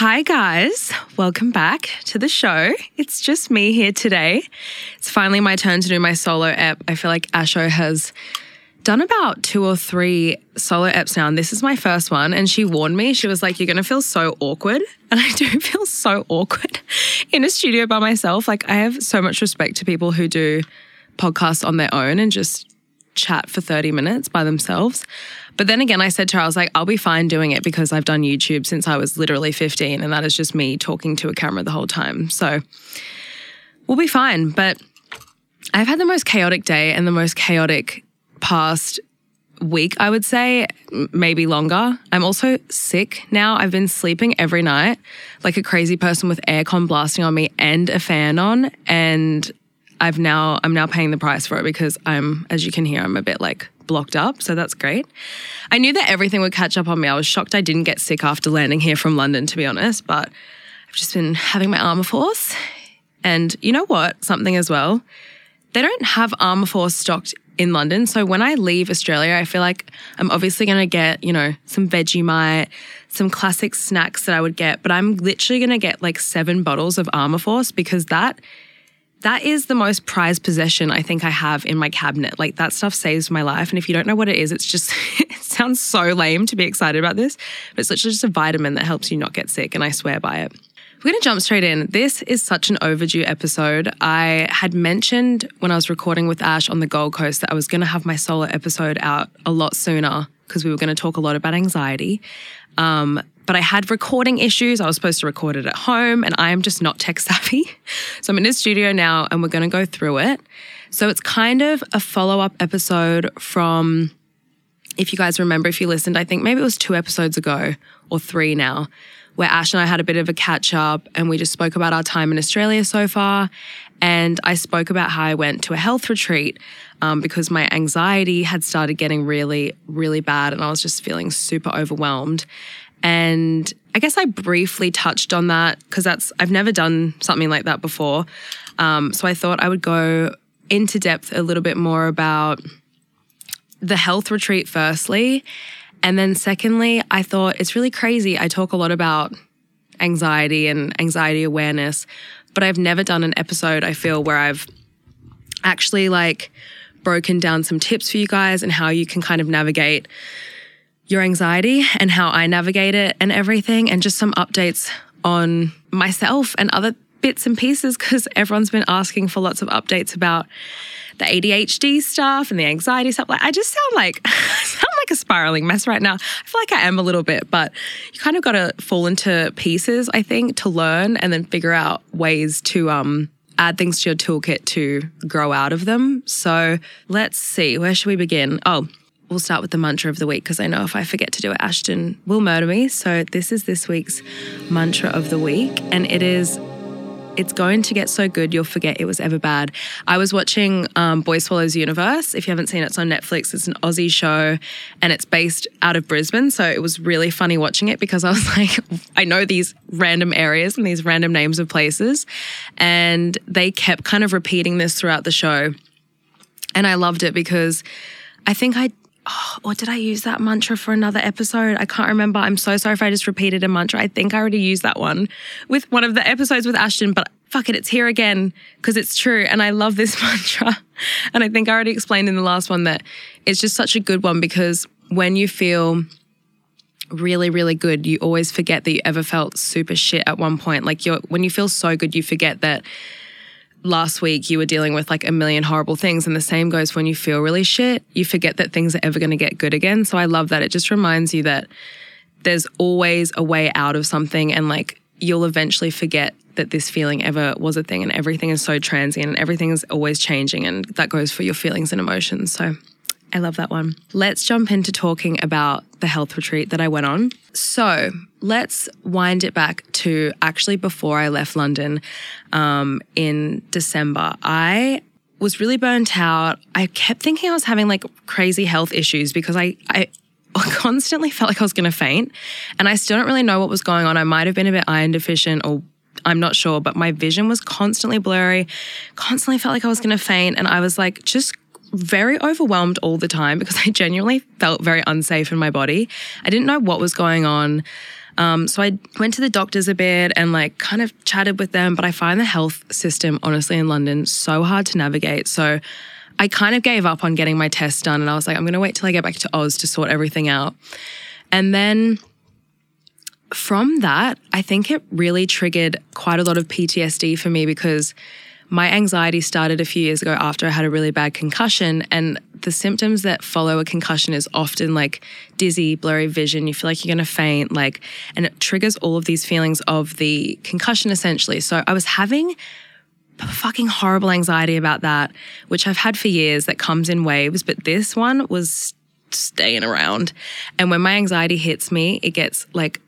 Hi, guys. Welcome back to the show. It's just me here today. It's finally my turn to do my solo ep. I feel like Asho has done about two or three solo eps now, and this is my first one. And she warned me, she was like, You're going to feel so awkward. And I do feel so awkward in a studio by myself. Like, I have so much respect to people who do podcasts on their own and just chat for 30 minutes by themselves. But then again, I said to her, I was like, I'll be fine doing it because I've done YouTube since I was literally 15, and that is just me talking to a camera the whole time. So we'll be fine. But I've had the most chaotic day and the most chaotic past week, I would say, maybe longer. I'm also sick now. I've been sleeping every night like a crazy person with aircon blasting on me and a fan on. And I've now I'm now paying the price for it because I'm, as you can hear, I'm a bit like blocked up. So that's great. I knew that everything would catch up on me. I was shocked I didn't get sick after landing here from London, to be honest. But I've just been having my Armaforce. And you know what? Something as well. They don't have Armaforce stocked in London. So when I leave Australia, I feel like I'm obviously going to get, you know, some Vegemite, some classic snacks that I would get, but I'm literally going to get like seven bottles of Armaforce because that that is the most prized possession I think I have in my cabinet. Like that stuff saves my life. And if you don't know what it is, it's just, it sounds so lame to be excited about this, but it's literally just a vitamin that helps you not get sick. And I swear by it. We're going to jump straight in. This is such an overdue episode. I had mentioned when I was recording with Ash on the Gold Coast that I was going to have my solo episode out a lot sooner because we were going to talk a lot about anxiety. Um, but I had recording issues. I was supposed to record it at home and I am just not tech savvy. So I'm in the studio now and we're going to go through it. So it's kind of a follow up episode from, if you guys remember, if you listened, I think maybe it was two episodes ago or three now, where Ash and I had a bit of a catch up and we just spoke about our time in Australia so far. And I spoke about how I went to a health retreat um, because my anxiety had started getting really, really bad and I was just feeling super overwhelmed. And I guess I briefly touched on that because that's, I've never done something like that before. Um, so I thought I would go into depth a little bit more about the health retreat, firstly. And then secondly, I thought it's really crazy. I talk a lot about anxiety and anxiety awareness, but I've never done an episode, I feel, where I've actually like broken down some tips for you guys and how you can kind of navigate your anxiety and how I navigate it and everything, and just some updates on myself and other bits and pieces because everyone's been asking for lots of updates about the ADHD stuff and the anxiety stuff. Like I just sound like sound like a spiraling mess right now. I feel like I am a little bit, but you kind of got to fall into pieces, I think, to learn and then figure out ways to um add things to your toolkit to grow out of them. So let's see, where should we begin? Oh, we'll start with the mantra of the week because I know if I forget to do it, Ashton will murder me. So this is this week's mantra of the week, and it is. It's going to get so good you'll forget it was ever bad. I was watching um, Boy Swallows Universe. If you haven't seen it, it's on Netflix. It's an Aussie show and it's based out of Brisbane. So it was really funny watching it because I was like, I know these random areas and these random names of places. And they kept kind of repeating this throughout the show. And I loved it because I think I oh, or did I use that mantra for another episode? I can't remember. I'm so sorry if I just repeated a mantra. I think I already used that one with one of the episodes with Ashton, but fuck it, it's here again because it's true. And I love this mantra. And I think I already explained in the last one that it's just such a good one because when you feel really, really good, you always forget that you ever felt super shit at one point. Like you're, when you feel so good, you forget that last week you were dealing with like a million horrible things and the same goes when you feel really shit. You forget that things are ever going to get good again. So i love that. It just reminds you that there's always a way out of something and like you'll eventually forget that this feeling ever was a thing and everything is so transient and everything is always changing and that goes for your feelings and emotions. So I love that one. Let's jump into talking about the health retreat that I went on. So let's wind it back to actually before I left London um, in December. I was really burnt out. I kept thinking I was having like crazy health issues because I, I constantly felt like I was going to faint. And I still don't really know what was going on. I might have been a bit iron deficient or I'm not sure, but my vision was constantly blurry, constantly felt like I was going to faint. And I was like, just very overwhelmed all the time because I genuinely felt very unsafe in my body. I didn't know what was going on. Um, so I went to the doctors a bit and like kind of chatted with them, but I find the health system, honestly, in London so hard to navigate. So I kind of gave up on getting my tests done and I was like, I'm going to wait till I get back to Oz to sort everything out. And then from that, I think it really triggered quite a lot of PTSD for me because my anxiety started a few years ago after I had a really bad concussion. And the symptoms that follow a concussion is often like dizzy, blurry vision. You feel like you're going to faint, like, and it triggers all of these feelings of the concussion essentially. So I was having fucking horrible anxiety about that, which I've had for years that comes in waves, but this one was staying around. And when my anxiety hits me, it gets like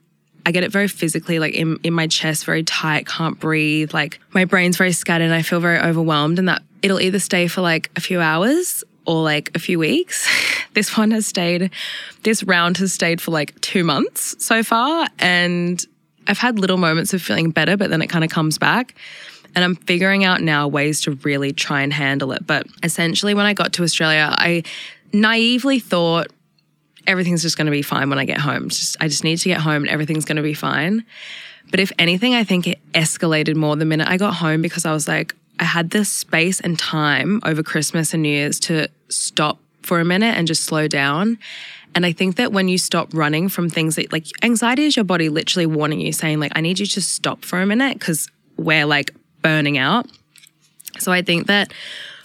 I get it very physically, like in, in my chest, very tight, can't breathe. Like my brain's very scattered and I feel very overwhelmed. And that it'll either stay for like a few hours or like a few weeks. this one has stayed, this round has stayed for like two months so far. And I've had little moments of feeling better, but then it kind of comes back. And I'm figuring out now ways to really try and handle it. But essentially, when I got to Australia, I naively thought, everything's just going to be fine when I get home. Just I just need to get home and everything's going to be fine. But if anything, I think it escalated more the minute I got home because I was like, I had this space and time over Christmas and New Year's to stop for a minute and just slow down. And I think that when you stop running from things that like anxiety is your body literally warning you, saying, like, I need you to stop for a minute because we're like burning out. So I think that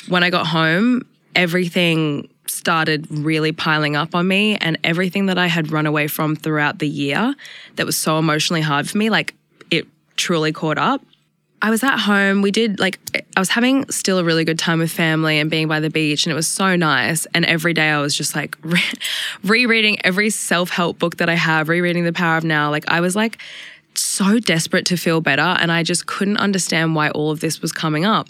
when I got home, everything started really piling up on me and everything that I had run away from throughout the year that was so emotionally hard for me, like it truly caught up. I was at home. We did like, I was having still a really good time with family and being by the beach, and it was so nice. And every day I was just like re- rereading every self help book that I have, rereading The Power of Now. Like, I was like so desperate to feel better, and I just couldn't understand why all of this was coming up.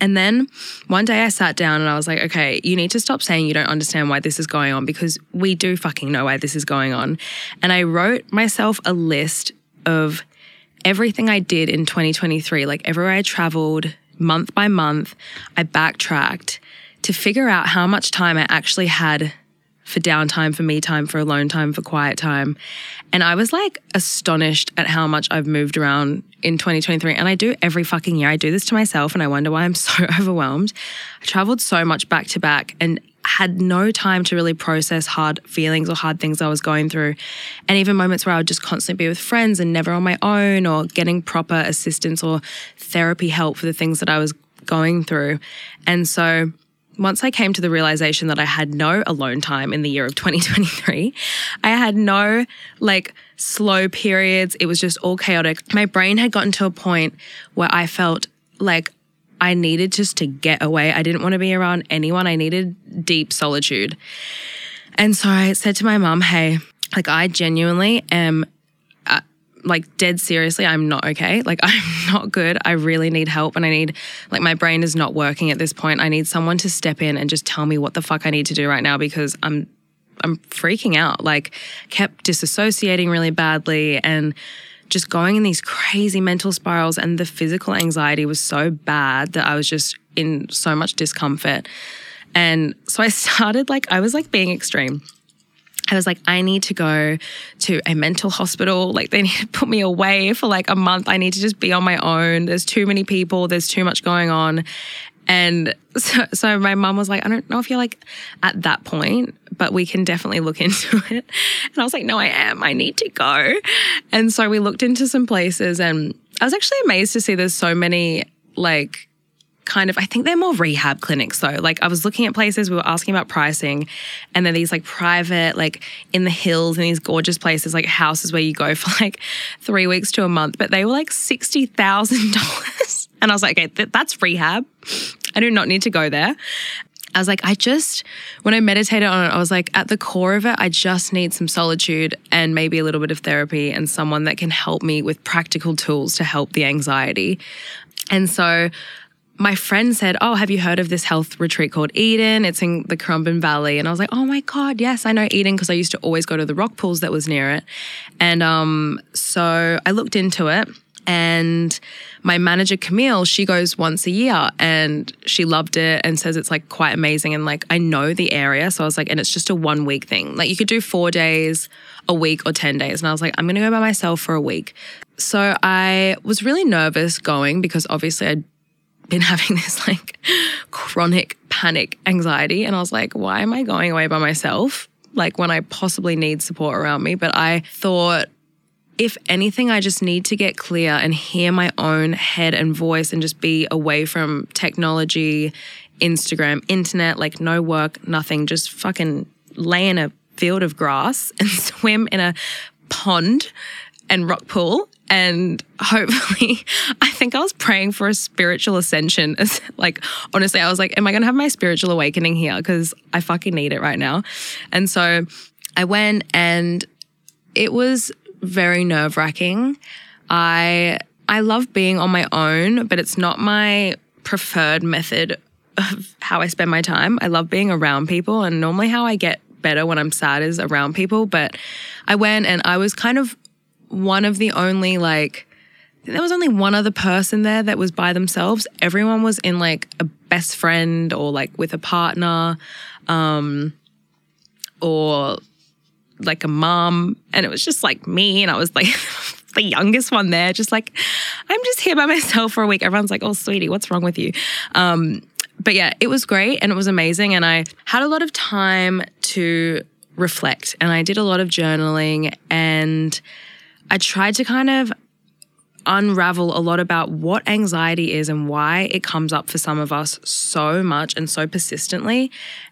And then one day I sat down and I was like, okay, you need to stop saying you don't understand why this is going on because we do fucking know why this is going on. And I wrote myself a list of everything I did in 2023, like everywhere I traveled, month by month, I backtracked to figure out how much time I actually had for downtime, for me time, for alone time, for quiet time. And I was like astonished at how much I've moved around in 2023. And I do every fucking year. I do this to myself and I wonder why I'm so overwhelmed. I traveled so much back to back and had no time to really process hard feelings or hard things I was going through. And even moments where I would just constantly be with friends and never on my own or getting proper assistance or therapy help for the things that I was going through. And so once I came to the realization that I had no alone time in the year of 2023, I had no like slow periods. It was just all chaotic. My brain had gotten to a point where I felt like I needed just to get away. I didn't want to be around anyone. I needed deep solitude. And so I said to my mom, hey, like I genuinely am like dead seriously, I'm not okay. Like I'm not good. I really need help and I need like my brain is not working at this point. I need someone to step in and just tell me what the fuck I need to do right now because I'm I'm freaking out. Like kept disassociating really badly and just going in these crazy mental spirals and the physical anxiety was so bad that I was just in so much discomfort. And so I started like I was like being extreme. I was like, I need to go to a mental hospital. Like, they need to put me away for like a month. I need to just be on my own. There's too many people, there's too much going on. And so, so my mom was like, I don't know if you're like at that point, but we can definitely look into it. And I was like, no, I am. I need to go. And so we looked into some places and I was actually amazed to see there's so many like kind of, I think they're more rehab clinics though. Like I was looking at places, we were asking about pricing, and they're these like private, like in the hills and these gorgeous places, like houses where you go for like three weeks to a month, but they were like $60,000. And I was like, okay, th- that's rehab. I do not need to go there. I was like, I just, when I meditated on it, I was like, at the core of it, I just need some solitude and maybe a little bit of therapy and someone that can help me with practical tools to help the anxiety. And so my friend said, Oh, have you heard of this health retreat called Eden? It's in the Currumbin Valley. And I was like, Oh my God, yes, I know Eden because I used to always go to the rock pools that was near it. And um, so I looked into it. And my manager, Camille, she goes once a year and she loved it and says it's like quite amazing. And like, I know the area. So I was like, and it's just a one week thing. Like, you could do four days, a week, or 10 days. And I was like, I'm going to go by myself for a week. So I was really nervous going because obviously I'd been having this like chronic panic anxiety. And I was like, why am I going away by myself? Like, when I possibly need support around me. But I thought, if anything, I just need to get clear and hear my own head and voice and just be away from technology, Instagram, internet, like no work, nothing, just fucking lay in a field of grass and swim in a pond and rock pool. And hopefully, I think I was praying for a spiritual ascension. like, honestly, I was like, am I going to have my spiritual awakening here? Because I fucking need it right now. And so I went and it was very nerve wracking. I I love being on my own, but it's not my preferred method of how I spend my time. I love being around people, and normally how I get better when I'm sad is around people. But I went and I was kind of one of the only like there was only one other person there that was by themselves. Everyone was in like a best friend or like with a partner, um, or like a mom and it was just like me. And I was like the youngest one there just like I'm just here by myself for a week. Everyone's like oh sweetie what's wrong with you? Um, but yeah it was great and it was amazing. And I had a lot of time to reflect and I did a lot of journaling and I tried to kind of unravel a lot about what anxiety is and why it comes up for some of us so much and so persistently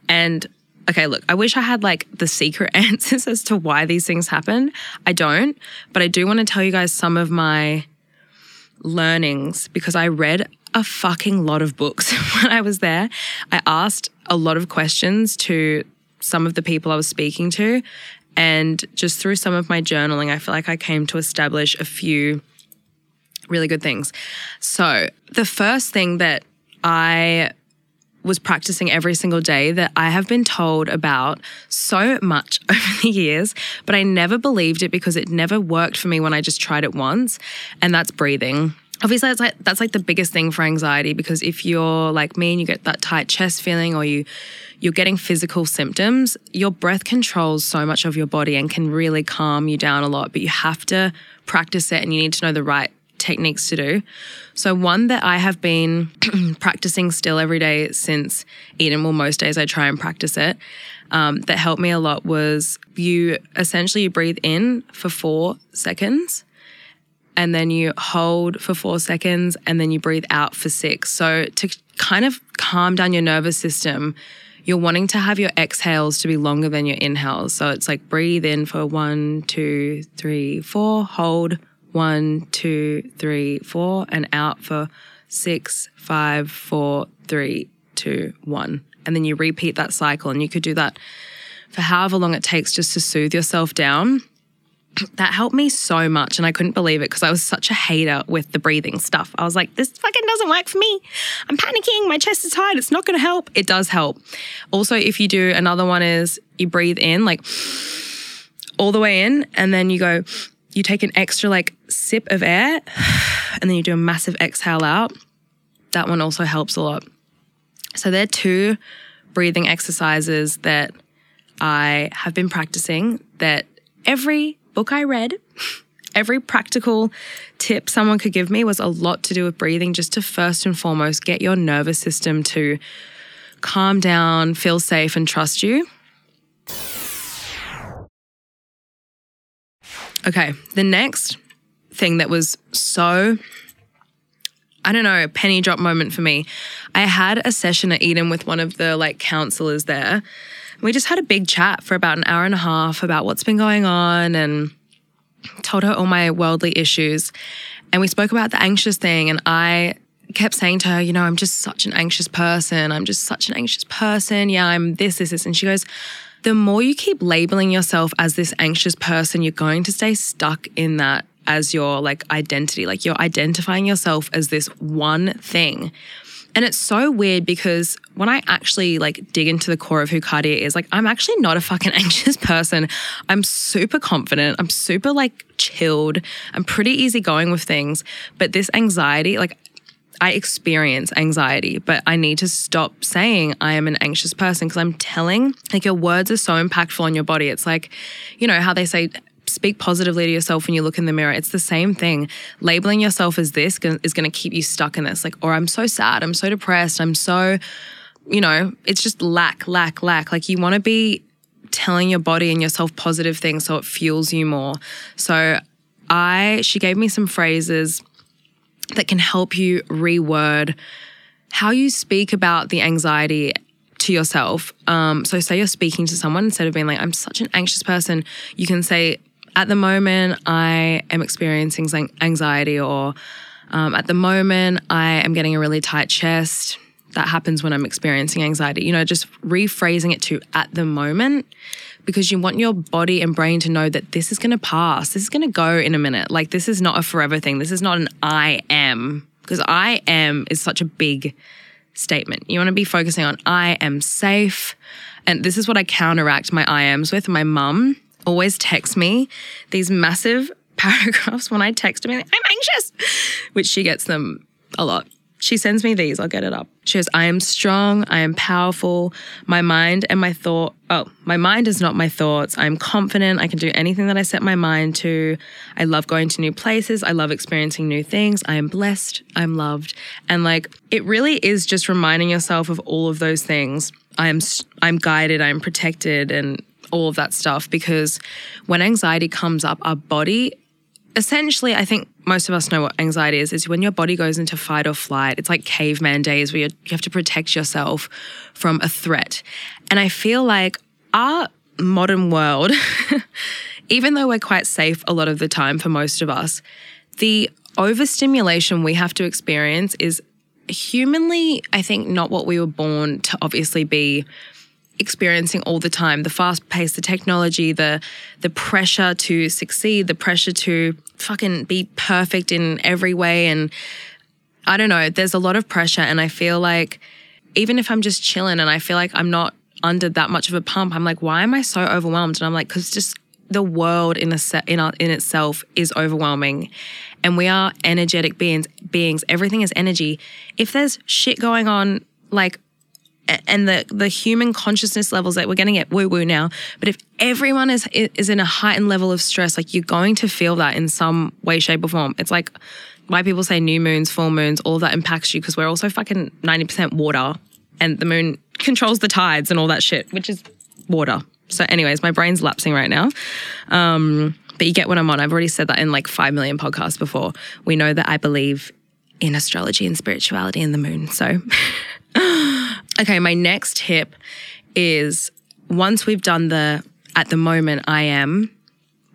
and okay, look, I wish I had like the secret answers as to why these things happen. I don't, but I do want to tell you guys some of my learnings because I read a fucking lot of books when I was there. I asked a lot of questions to some of the people I was speaking to. And just through some of my journaling, I feel like I came to establish a few really good things. So, the first thing that I was practicing every single day that I have been told about so much over the years, but I never believed it because it never worked for me when I just tried it once, and that's breathing. Obviously, that's like that's like the biggest thing for anxiety because if you're like me and you get that tight chest feeling or you you're getting physical symptoms, your breath controls so much of your body and can really calm you down a lot, but you have to practice it and you need to know the right techniques to do. So, one that I have been practicing still every day since Eden, well, most days I try and practice it, um, that helped me a lot was you essentially you breathe in for four seconds and then you hold for four seconds and then you breathe out for six. So, to kind of calm down your nervous system, you're wanting to have your exhales to be longer than your inhales. So, it's like breathe in for one, two, three, four, hold one, two, three, four, and out for six, five, four, three, two, one. And then you repeat that cycle. And you could do that for however long it takes just to soothe yourself down. That helped me so much. And I couldn't believe it because I was such a hater with the breathing stuff. I was like, this fucking doesn't work for me. I'm panicking. My chest is tight. It's not going to help. It does help. Also, if you do another one, is you breathe in like all the way in and then you go you take an extra like sip of air and then you do a massive exhale out. That one also helps a lot. So there are two breathing exercises that I have been practicing that every book I read, every practical tip someone could give me was a lot to do with breathing, just to first and foremost get your nervous system to calm down, feel safe, and trust you. Okay, the next thing that was so I don't know, a penny drop moment for me. I had a session at Eden with one of the like counselors there. We just had a big chat for about an hour and a half about what's been going on and told her all my worldly issues. And we spoke about the anxious thing and I kept saying to her, you know, I'm just such an anxious person. I'm just such an anxious person. Yeah, I'm this, this, this. And she goes, the more you keep labeling yourself as this anxious person, you're going to stay stuck in that as your like identity. Like you're identifying yourself as this one thing. And it's so weird because when I actually like dig into the core of who Cartia is, like I'm actually not a fucking anxious person. I'm super confident. I'm super like chilled. I'm pretty easygoing with things. But this anxiety, like I experience anxiety, but I need to stop saying I am an anxious person because I'm telling, like, your words are so impactful on your body. It's like, you know, how they say, speak positively to yourself when you look in the mirror. It's the same thing. Labeling yourself as this is going to keep you stuck in this. Like, or I'm so sad, I'm so depressed, I'm so, you know, it's just lack, lack, lack. Like, you want to be telling your body and yourself positive things so it fuels you more. So, I, she gave me some phrases that can help you reword how you speak about the anxiety to yourself. Um, so, say you're speaking to someone instead of being like, I'm such an anxious person, you can say, At the moment, I am experiencing anxiety, or um, At the moment, I am getting a really tight chest. That happens when I'm experiencing anxiety. You know, just rephrasing it to at the moment because you want your body and brain to know that this is going to pass. This is going to go in a minute. Like, this is not a forever thing. This is not an I am, because I am is such a big statement. You want to be focusing on I am safe. And this is what I counteract my I ams with. My mum always texts me these massive paragraphs when I text her, I'm anxious, which she gets them a lot. She sends me these, I'll get it up. She goes, I am strong, I am powerful. My mind and my thought, oh, my mind is not my thoughts. I'm confident, I can do anything that I set my mind to. I love going to new places, I love experiencing new things. I am blessed, I'm loved. And like, it really is just reminding yourself of all of those things. I am I'm guided, I'm protected and all of that stuff because when anxiety comes up, our body essentially, I think most of us know what anxiety is. Is when your body goes into fight or flight. It's like caveman days where you have to protect yourself from a threat. And I feel like our modern world, even though we're quite safe a lot of the time for most of us, the overstimulation we have to experience is humanly, I think, not what we were born to obviously be experiencing all the time. The fast pace the technology the the pressure to succeed the pressure to fucking be perfect in every way. And i don't know there's a lot of pressure. And i feel like even if i'm just chilling and i feel like i'm not under that much of a pump i'm like why am i so overwhelmed? And i'm like cuz just the world in a set in, our, in itself is overwhelming. And we are energetic beings beings. Everything is energy. If there's shit going on like and the the human consciousness levels that we're getting at woo woo now. But if everyone is is in a heightened level of stress, like you're going to feel that in some way, shape, or form. It's like why people say new moons, full moons, all that impacts you because we're also fucking ninety percent water, and the moon controls the tides and all that shit, which is water. So, anyways, my brain's lapsing right now. Um, but you get what I'm on. I've already said that in like 5 million podcasts before. We know that I believe in astrology and spirituality and the moon. So, Okay, my next tip is once we've done the at the moment I am,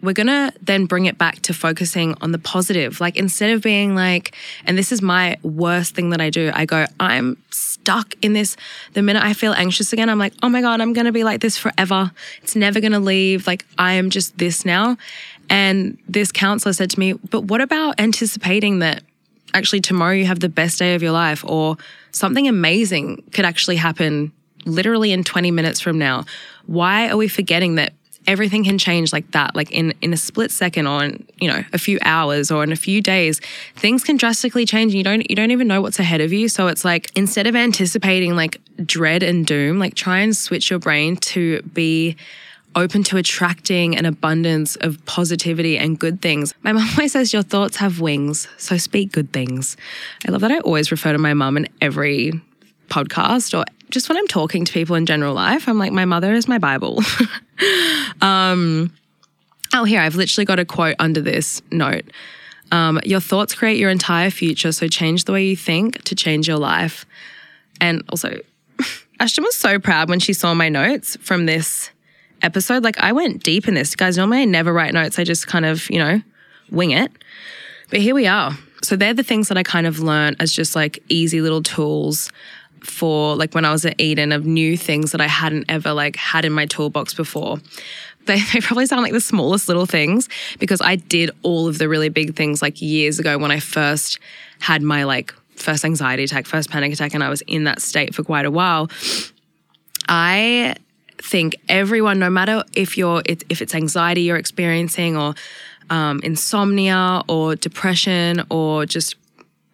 we're gonna then bring it back to focusing on the positive. Like instead of being like, and this is my worst thing that I do, I go, I'm stuck in this. The minute I feel anxious again, I'm like, oh my God, I'm gonna be like this forever. It's never gonna leave. Like I am just this now. And this counselor said to me, but what about anticipating that actually tomorrow you have the best day of your life or something amazing could actually happen literally in 20 minutes from now. Why are we forgetting that everything can change like that like in in a split second or in, you know a few hours or in a few days things can drastically change and you don't you don't even know what's ahead of you so it's like instead of anticipating like dread and doom like try and switch your brain to be open to attracting an abundance of positivity and good things. My mum always says, Your thoughts have wings, so speak good things. I love that I always refer to my mum in every podcast or just when I'm talking to people in general life. I'm like, My mother is my Bible. um, oh, here, I've literally got a quote under this note. Um, your thoughts create your entire future, so change the way you think to change your life. And also, Ashton was so proud when she saw my notes from this episode. Like I went deep in this. Guys, normally I never write notes. I just kind of, you know, wing it. But here we are. So they're the things that I kind of learned as just like easy little tools for like when I was at Eden of new things that I hadn't ever like had in my toolbox before. They, they probably sound like the smallest little things because I did all of the really big things like years ago when I first had my like first anxiety attack, first panic attack, and I was in that state for quite a while. I think everyone, no matter if you're if it's anxiety you're experiencing or um, insomnia or depression or just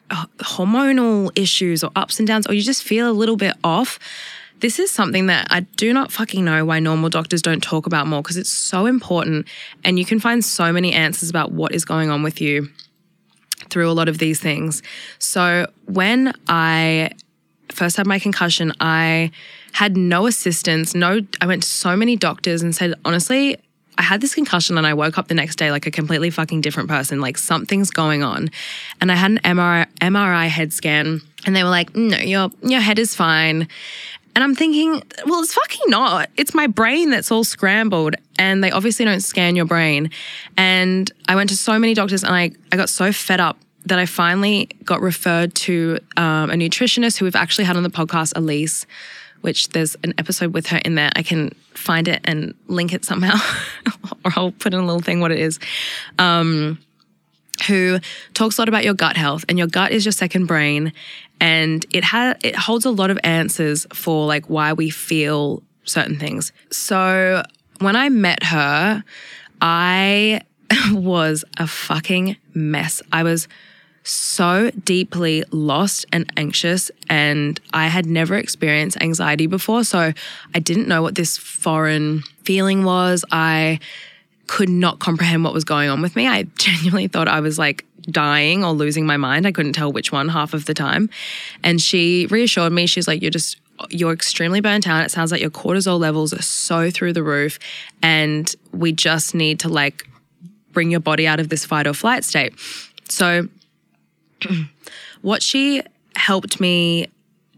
uh, hormonal issues or ups and downs, or you just feel a little bit off. This is something that I do not fucking know why normal doctors don't talk about more because it's so important and you can find so many answers about what is going on with you through a lot of these things. So when I first had my concussion, I had no assistance. No, I went to so many doctors and said, honestly, I had this concussion and I woke up the next day like a completely fucking different person. Like something's going on. And I had an MRI, MRI head scan and they were like, mm, no, your, your head is fine. And I'm thinking, well, it's fucking not. It's my brain that's all scrambled. And they obviously don't scan your brain. And I went to so many doctors and I, I got so fed up that I finally got referred to um, a nutritionist who we've actually had on the podcast, Elise, which there's an episode with her in there. I can find it and link it somehow, or I'll put in a little thing what it is. Um, who talks a lot about your gut health, and your gut is your second brain, and it has it holds a lot of answers for like why we feel certain things. So when I met her, I was a fucking mess. I was so deeply lost and anxious, and I had never experienced anxiety before. So I didn't know what this foreign feeling was. I could not comprehend what was going on with me. I genuinely thought I was like dying or losing my mind. I couldn't tell which one half of the time. And she reassured me. She's like, You're just, you're extremely burnt out. It sounds like your cortisol levels are so through the roof. And we just need to like bring your body out of this fight or flight state. So what she helped me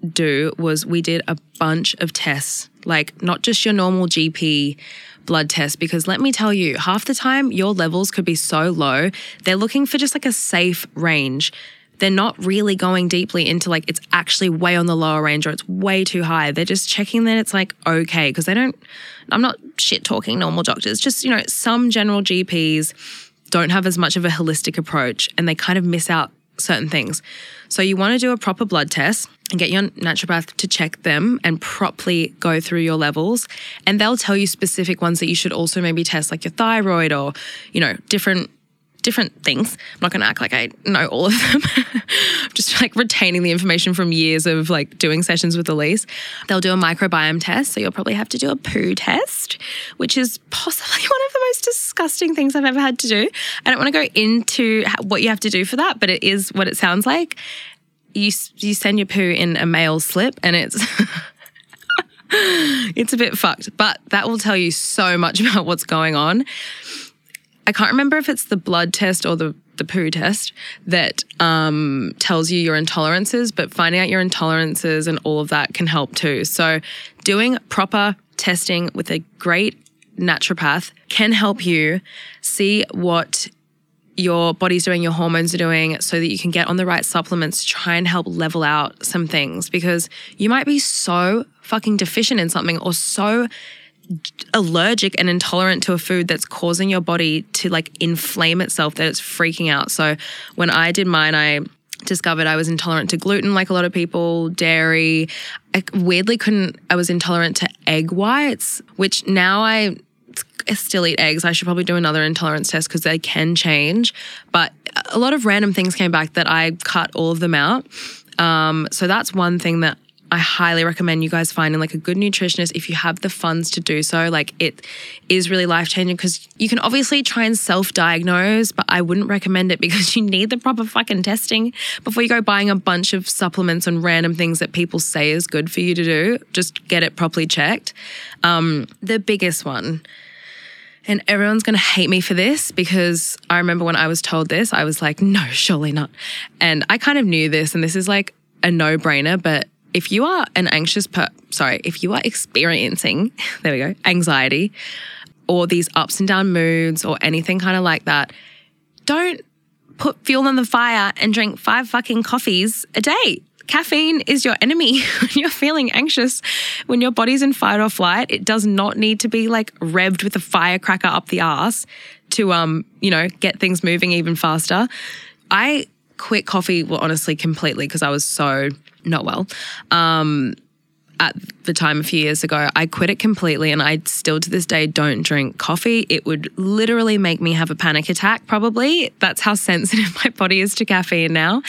do was we did a bunch of tests, like not just your normal GP blood test, because let me tell you, half the time your levels could be so low, they're looking for just like a safe range. They're not really going deeply into like it's actually way on the lower range or it's way too high. They're just checking that it's like okay, because they don't, I'm not shit talking normal doctors, just, you know, some general GPs don't have as much of a holistic approach and they kind of miss out certain things. So you want to do a proper blood test and get your naturopath to check them and properly go through your levels. And they'll tell you specific ones that you should also maybe test, like your thyroid or, you know, different different things. I'm not going to act like I know all of them. just like retaining the information from years of like doing sessions with Elise. They'll do a microbiome test. So you'll probably have to do a poo test, which is possibly one of most disgusting things I've ever had to do. I don't want to go into what you have to do for that, but it is what it sounds like. You, you send your poo in a mail slip and it's. it's a bit fucked, but that will tell you so much about what's going on. I can't remember if it's the blood test or the the poo test that um, tells you your intolerances, but finding out your intolerances and all of that can help too. So, doing proper testing with a great naturopath can help you see what your body's doing, your hormones are doing, so that you can get on the right supplements to try and help level out some things because you might be so fucking deficient in something or so allergic and intolerant to a food that's causing your body to like inflame itself that it's freaking out. So when I did mine, I discovered I was intolerant to gluten, like a lot of people, dairy. I weirdly couldn't, I was intolerant to egg whites, which now I still eat eggs. I should probably do another intolerance test because they can change. But a lot of random things came back that I cut all of them out. Um, so that's one thing that I highly recommend you guys finding like a good nutritionist if you have the funds to do so. Like it is really life changing because you can obviously try and self diagnose, but I wouldn't recommend it because you need the proper fucking testing before you go buying a bunch of supplements and random things that people say is good for you to do. Just get it properly checked. Um, the biggest one. And everyone's going to hate me for this because I remember when I was told this, I was like, no, surely not. And I kind of knew this, and this is like a no brainer, but if you are an anxious per sorry, if you are experiencing, there we go, anxiety or these ups and down moods or anything kind of like that, don't put fuel on the fire and drink five fucking coffees a day. Caffeine is your enemy when you're feeling anxious, when your body's in fight or flight. It does not need to be like revved with a firecracker up the ass to um, you know, get things moving even faster. I quit coffee, well, honestly, completely because I was so not well. Um, at the time a few years ago, I quit it completely and I still to this day don't drink coffee. It would literally make me have a panic attack, probably. That's how sensitive my body is to caffeine now.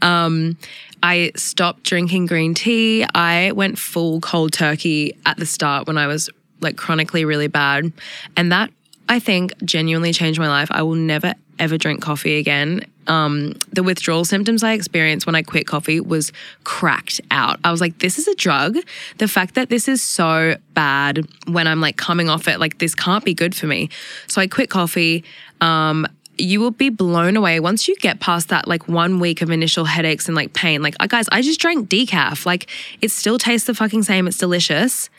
Um, I stopped drinking green tea. I went full cold turkey at the start when I was like chronically really bad. And that I think genuinely changed my life. I will never ever drink coffee again. Um, the withdrawal symptoms I experienced when I quit coffee was cracked out. I was like, this is a drug. The fact that this is so bad when I'm like coming off it, like this can't be good for me. So I quit coffee. Um, you will be blown away once you get past that like one week of initial headaches and like pain. Like, uh, guys, I just drank decaf. Like, it still tastes the fucking same. It's delicious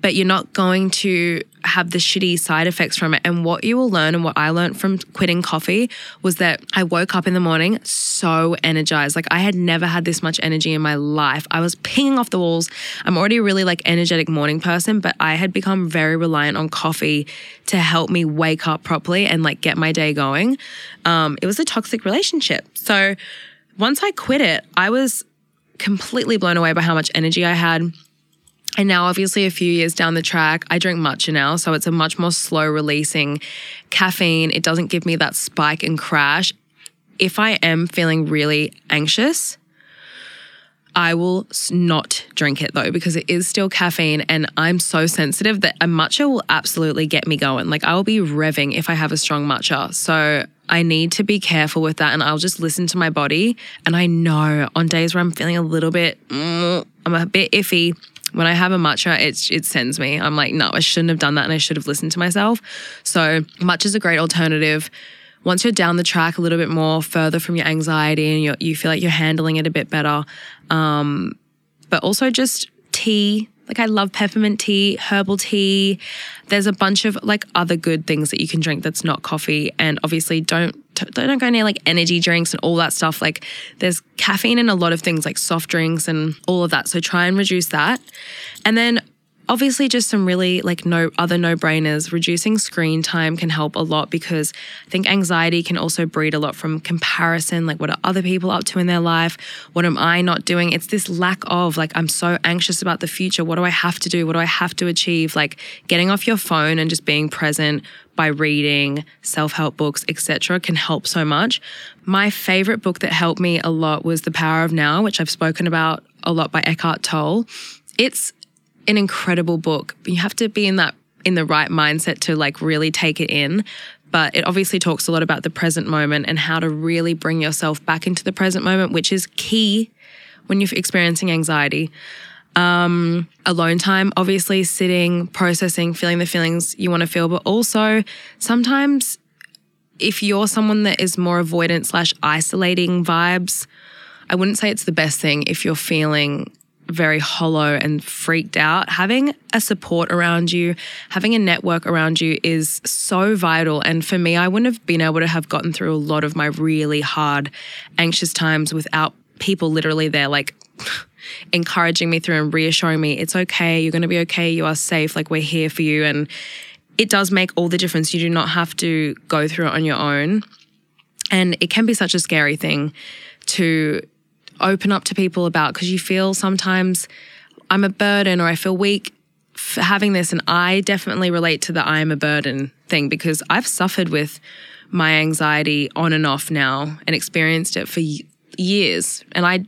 but you're not going to have the shitty side effects from it. And what you will learn and what I learned from quitting coffee was that I woke up in the morning so energized. Like I had never had this much energy in my life. I was pinging off the walls. I'm already a really like energetic morning person, but I had become very reliant on coffee to help me wake up properly and like get my day going. Um, it was a toxic relationship. So once I quit it, I was completely blown away by how much energy I had and now, obviously, a few years down the track, I drink matcha now. So it's a much more slow releasing caffeine. It doesn't give me that spike and crash. If I am feeling really anxious, I will not drink it though because it is still caffeine and I'm so sensitive that a matcha will absolutely get me going. Like I will be revving if I have a strong matcha. So I need to be careful with that and I'll just listen to my body. And I know on days where I'm feeling a little bit, mm, I'm a bit iffy, when I have a matcha, it, it sends me. I'm like, no, I shouldn't have done that and I should have listened to myself. So, matcha is a great alternative. Once you're down the track a little bit more further from your anxiety and you you feel like you're handling it a bit better, um, but also just tea. Like, I love peppermint tea, herbal tea. There's a bunch of like other good things that you can drink that's not coffee. And obviously, don't don't go near like energy drinks and all that stuff. Like there's caffeine in a lot of things like soft drinks and all of that. So try and reduce that. And then obviously just some really like no other no-brainers. Reducing screen time can help a lot because i think anxiety can also breed a lot from comparison like what are other people up to in their life? What am i not doing? It's this lack of like i'm so anxious about the future. What do i have to do? What do i have to achieve? Like getting off your phone and just being present by reading self-help books etc can help so much. My favorite book that helped me a lot was the power of now which i've spoken about a lot by eckhart tolle. It's an incredible book. You have to be in that in the right mindset to like really take it in. But it obviously talks a lot about the present moment and how to really bring yourself back into the present moment, which is key when you're experiencing anxiety. Um, alone time, obviously, sitting, processing, feeling the feelings you want to feel, but also sometimes if you're someone that is more avoidant slash isolating vibes, I wouldn't say it's the best thing if you're feeling very hollow and freaked out, having a support around you, having a network around you is so vital. And for me, I wouldn't have been able to have gotten through a lot of my really hard, anxious times without people literally there, like, encouraging me through and reassuring me it's okay, you're going to be okay, you are safe, like, we're here for you. And it does make all the difference. You do not have to go through it on your own. And it can be such a scary thing to open up to people about because you feel sometimes I'm a burden or I feel weak for having this. And I definitely relate to the I am a burden thing because I've suffered with my anxiety on and off now and experienced it for years. And I,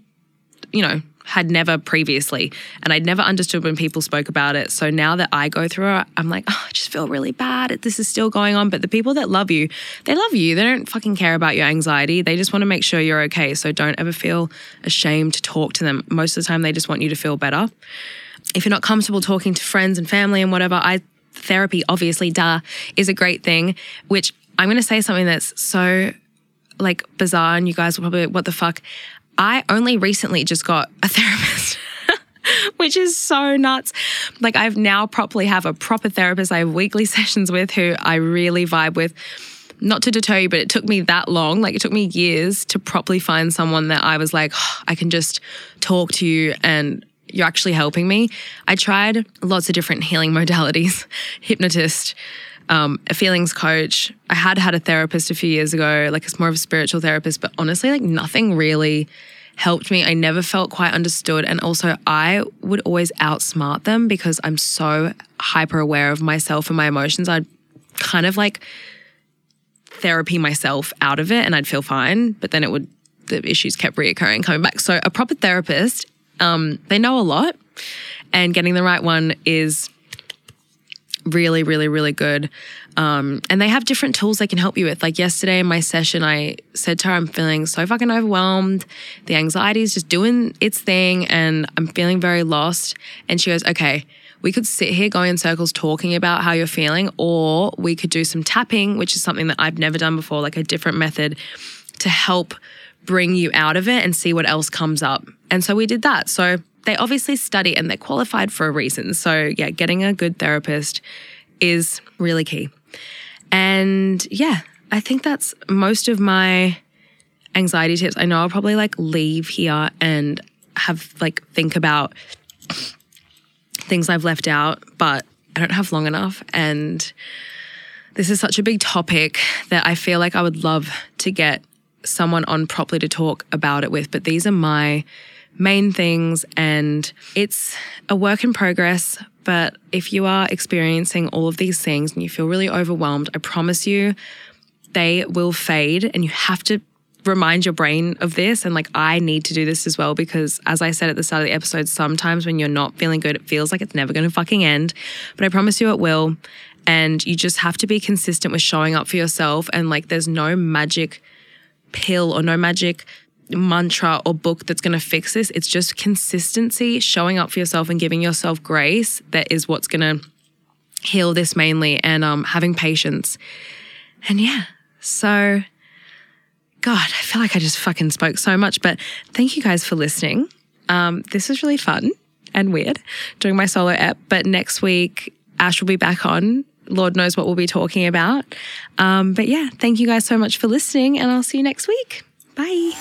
you know, had never previously. And I'd never understood when people spoke about it. So now that I go through it, I'm like, oh, I just feel really bad. This is still going on. But the people that love you, they love you. They don't fucking care about your anxiety. They just want to make sure you're okay. So don't ever feel ashamed to talk to them. Most of the time, they just want you to feel better. If you're not comfortable talking to friends and family and whatever, I therapy, obviously, duh, is a great thing, which I'm going to say something that's so like bizarre and you guys will probably what the fuck I only recently just got a therapist. which is so nuts. Like I've now properly have a proper therapist I have weekly sessions with who I really vibe with. Not to deter you, but it took me that long. Like it took me years to properly find someone that I was like, oh, I can just talk to you and you're actually helping me. I tried lots of different healing modalities, hypnotist, um, a feelings coach. I had had a therapist a few years ago, like it's more of a spiritual therapist, but honestly, like nothing really helped me. I never felt quite understood. And also, I would always outsmart them because I'm so hyper aware of myself and my emotions. I'd kind of like therapy myself out of it and I'd feel fine, but then it would, the issues kept reoccurring, coming back. So, a proper therapist, um, they know a lot, and getting the right one is really, really, really good. Um, and they have different tools they can help you with. Like yesterday in my session, I said to her, I'm feeling so fucking overwhelmed. The anxiety is just doing its thing and I'm feeling very lost. And she goes, okay, we could sit here going in circles talking about how you're feeling, or we could do some tapping, which is something that I've never done before, like a different method to help bring you out of it and see what else comes up. And so we did that. So they obviously study and they're qualified for a reason. So, yeah, getting a good therapist is really key. And yeah, I think that's most of my anxiety tips. I know I'll probably like leave here and have like think about things I've left out, but I don't have long enough. And this is such a big topic that I feel like I would love to get someone on properly to talk about it with. But these are my main things, and it's a work in progress. But if you are experiencing all of these things and you feel really overwhelmed, I promise you they will fade, and you have to remind your brain of this. And like, I need to do this as well because, as I said at the start of the episode, sometimes when you're not feeling good, it feels like it's never going to fucking end. But I promise you it will. And you just have to be consistent with showing up for yourself. And like, there's no magic pill or no magic mantra or book that's going to fix this. It's just consistency, showing up for yourself and giving yourself grace that is what's going to heal this mainly and um, having patience. And yeah, so God, I feel like I just fucking spoke so much, but thank you guys for listening. Um, this was really fun and weird doing my solo app, but next week, Ash will be back on. Lord knows what we'll be talking about. Um, but yeah, thank you guys so much for listening, and I'll see you next week. Bye.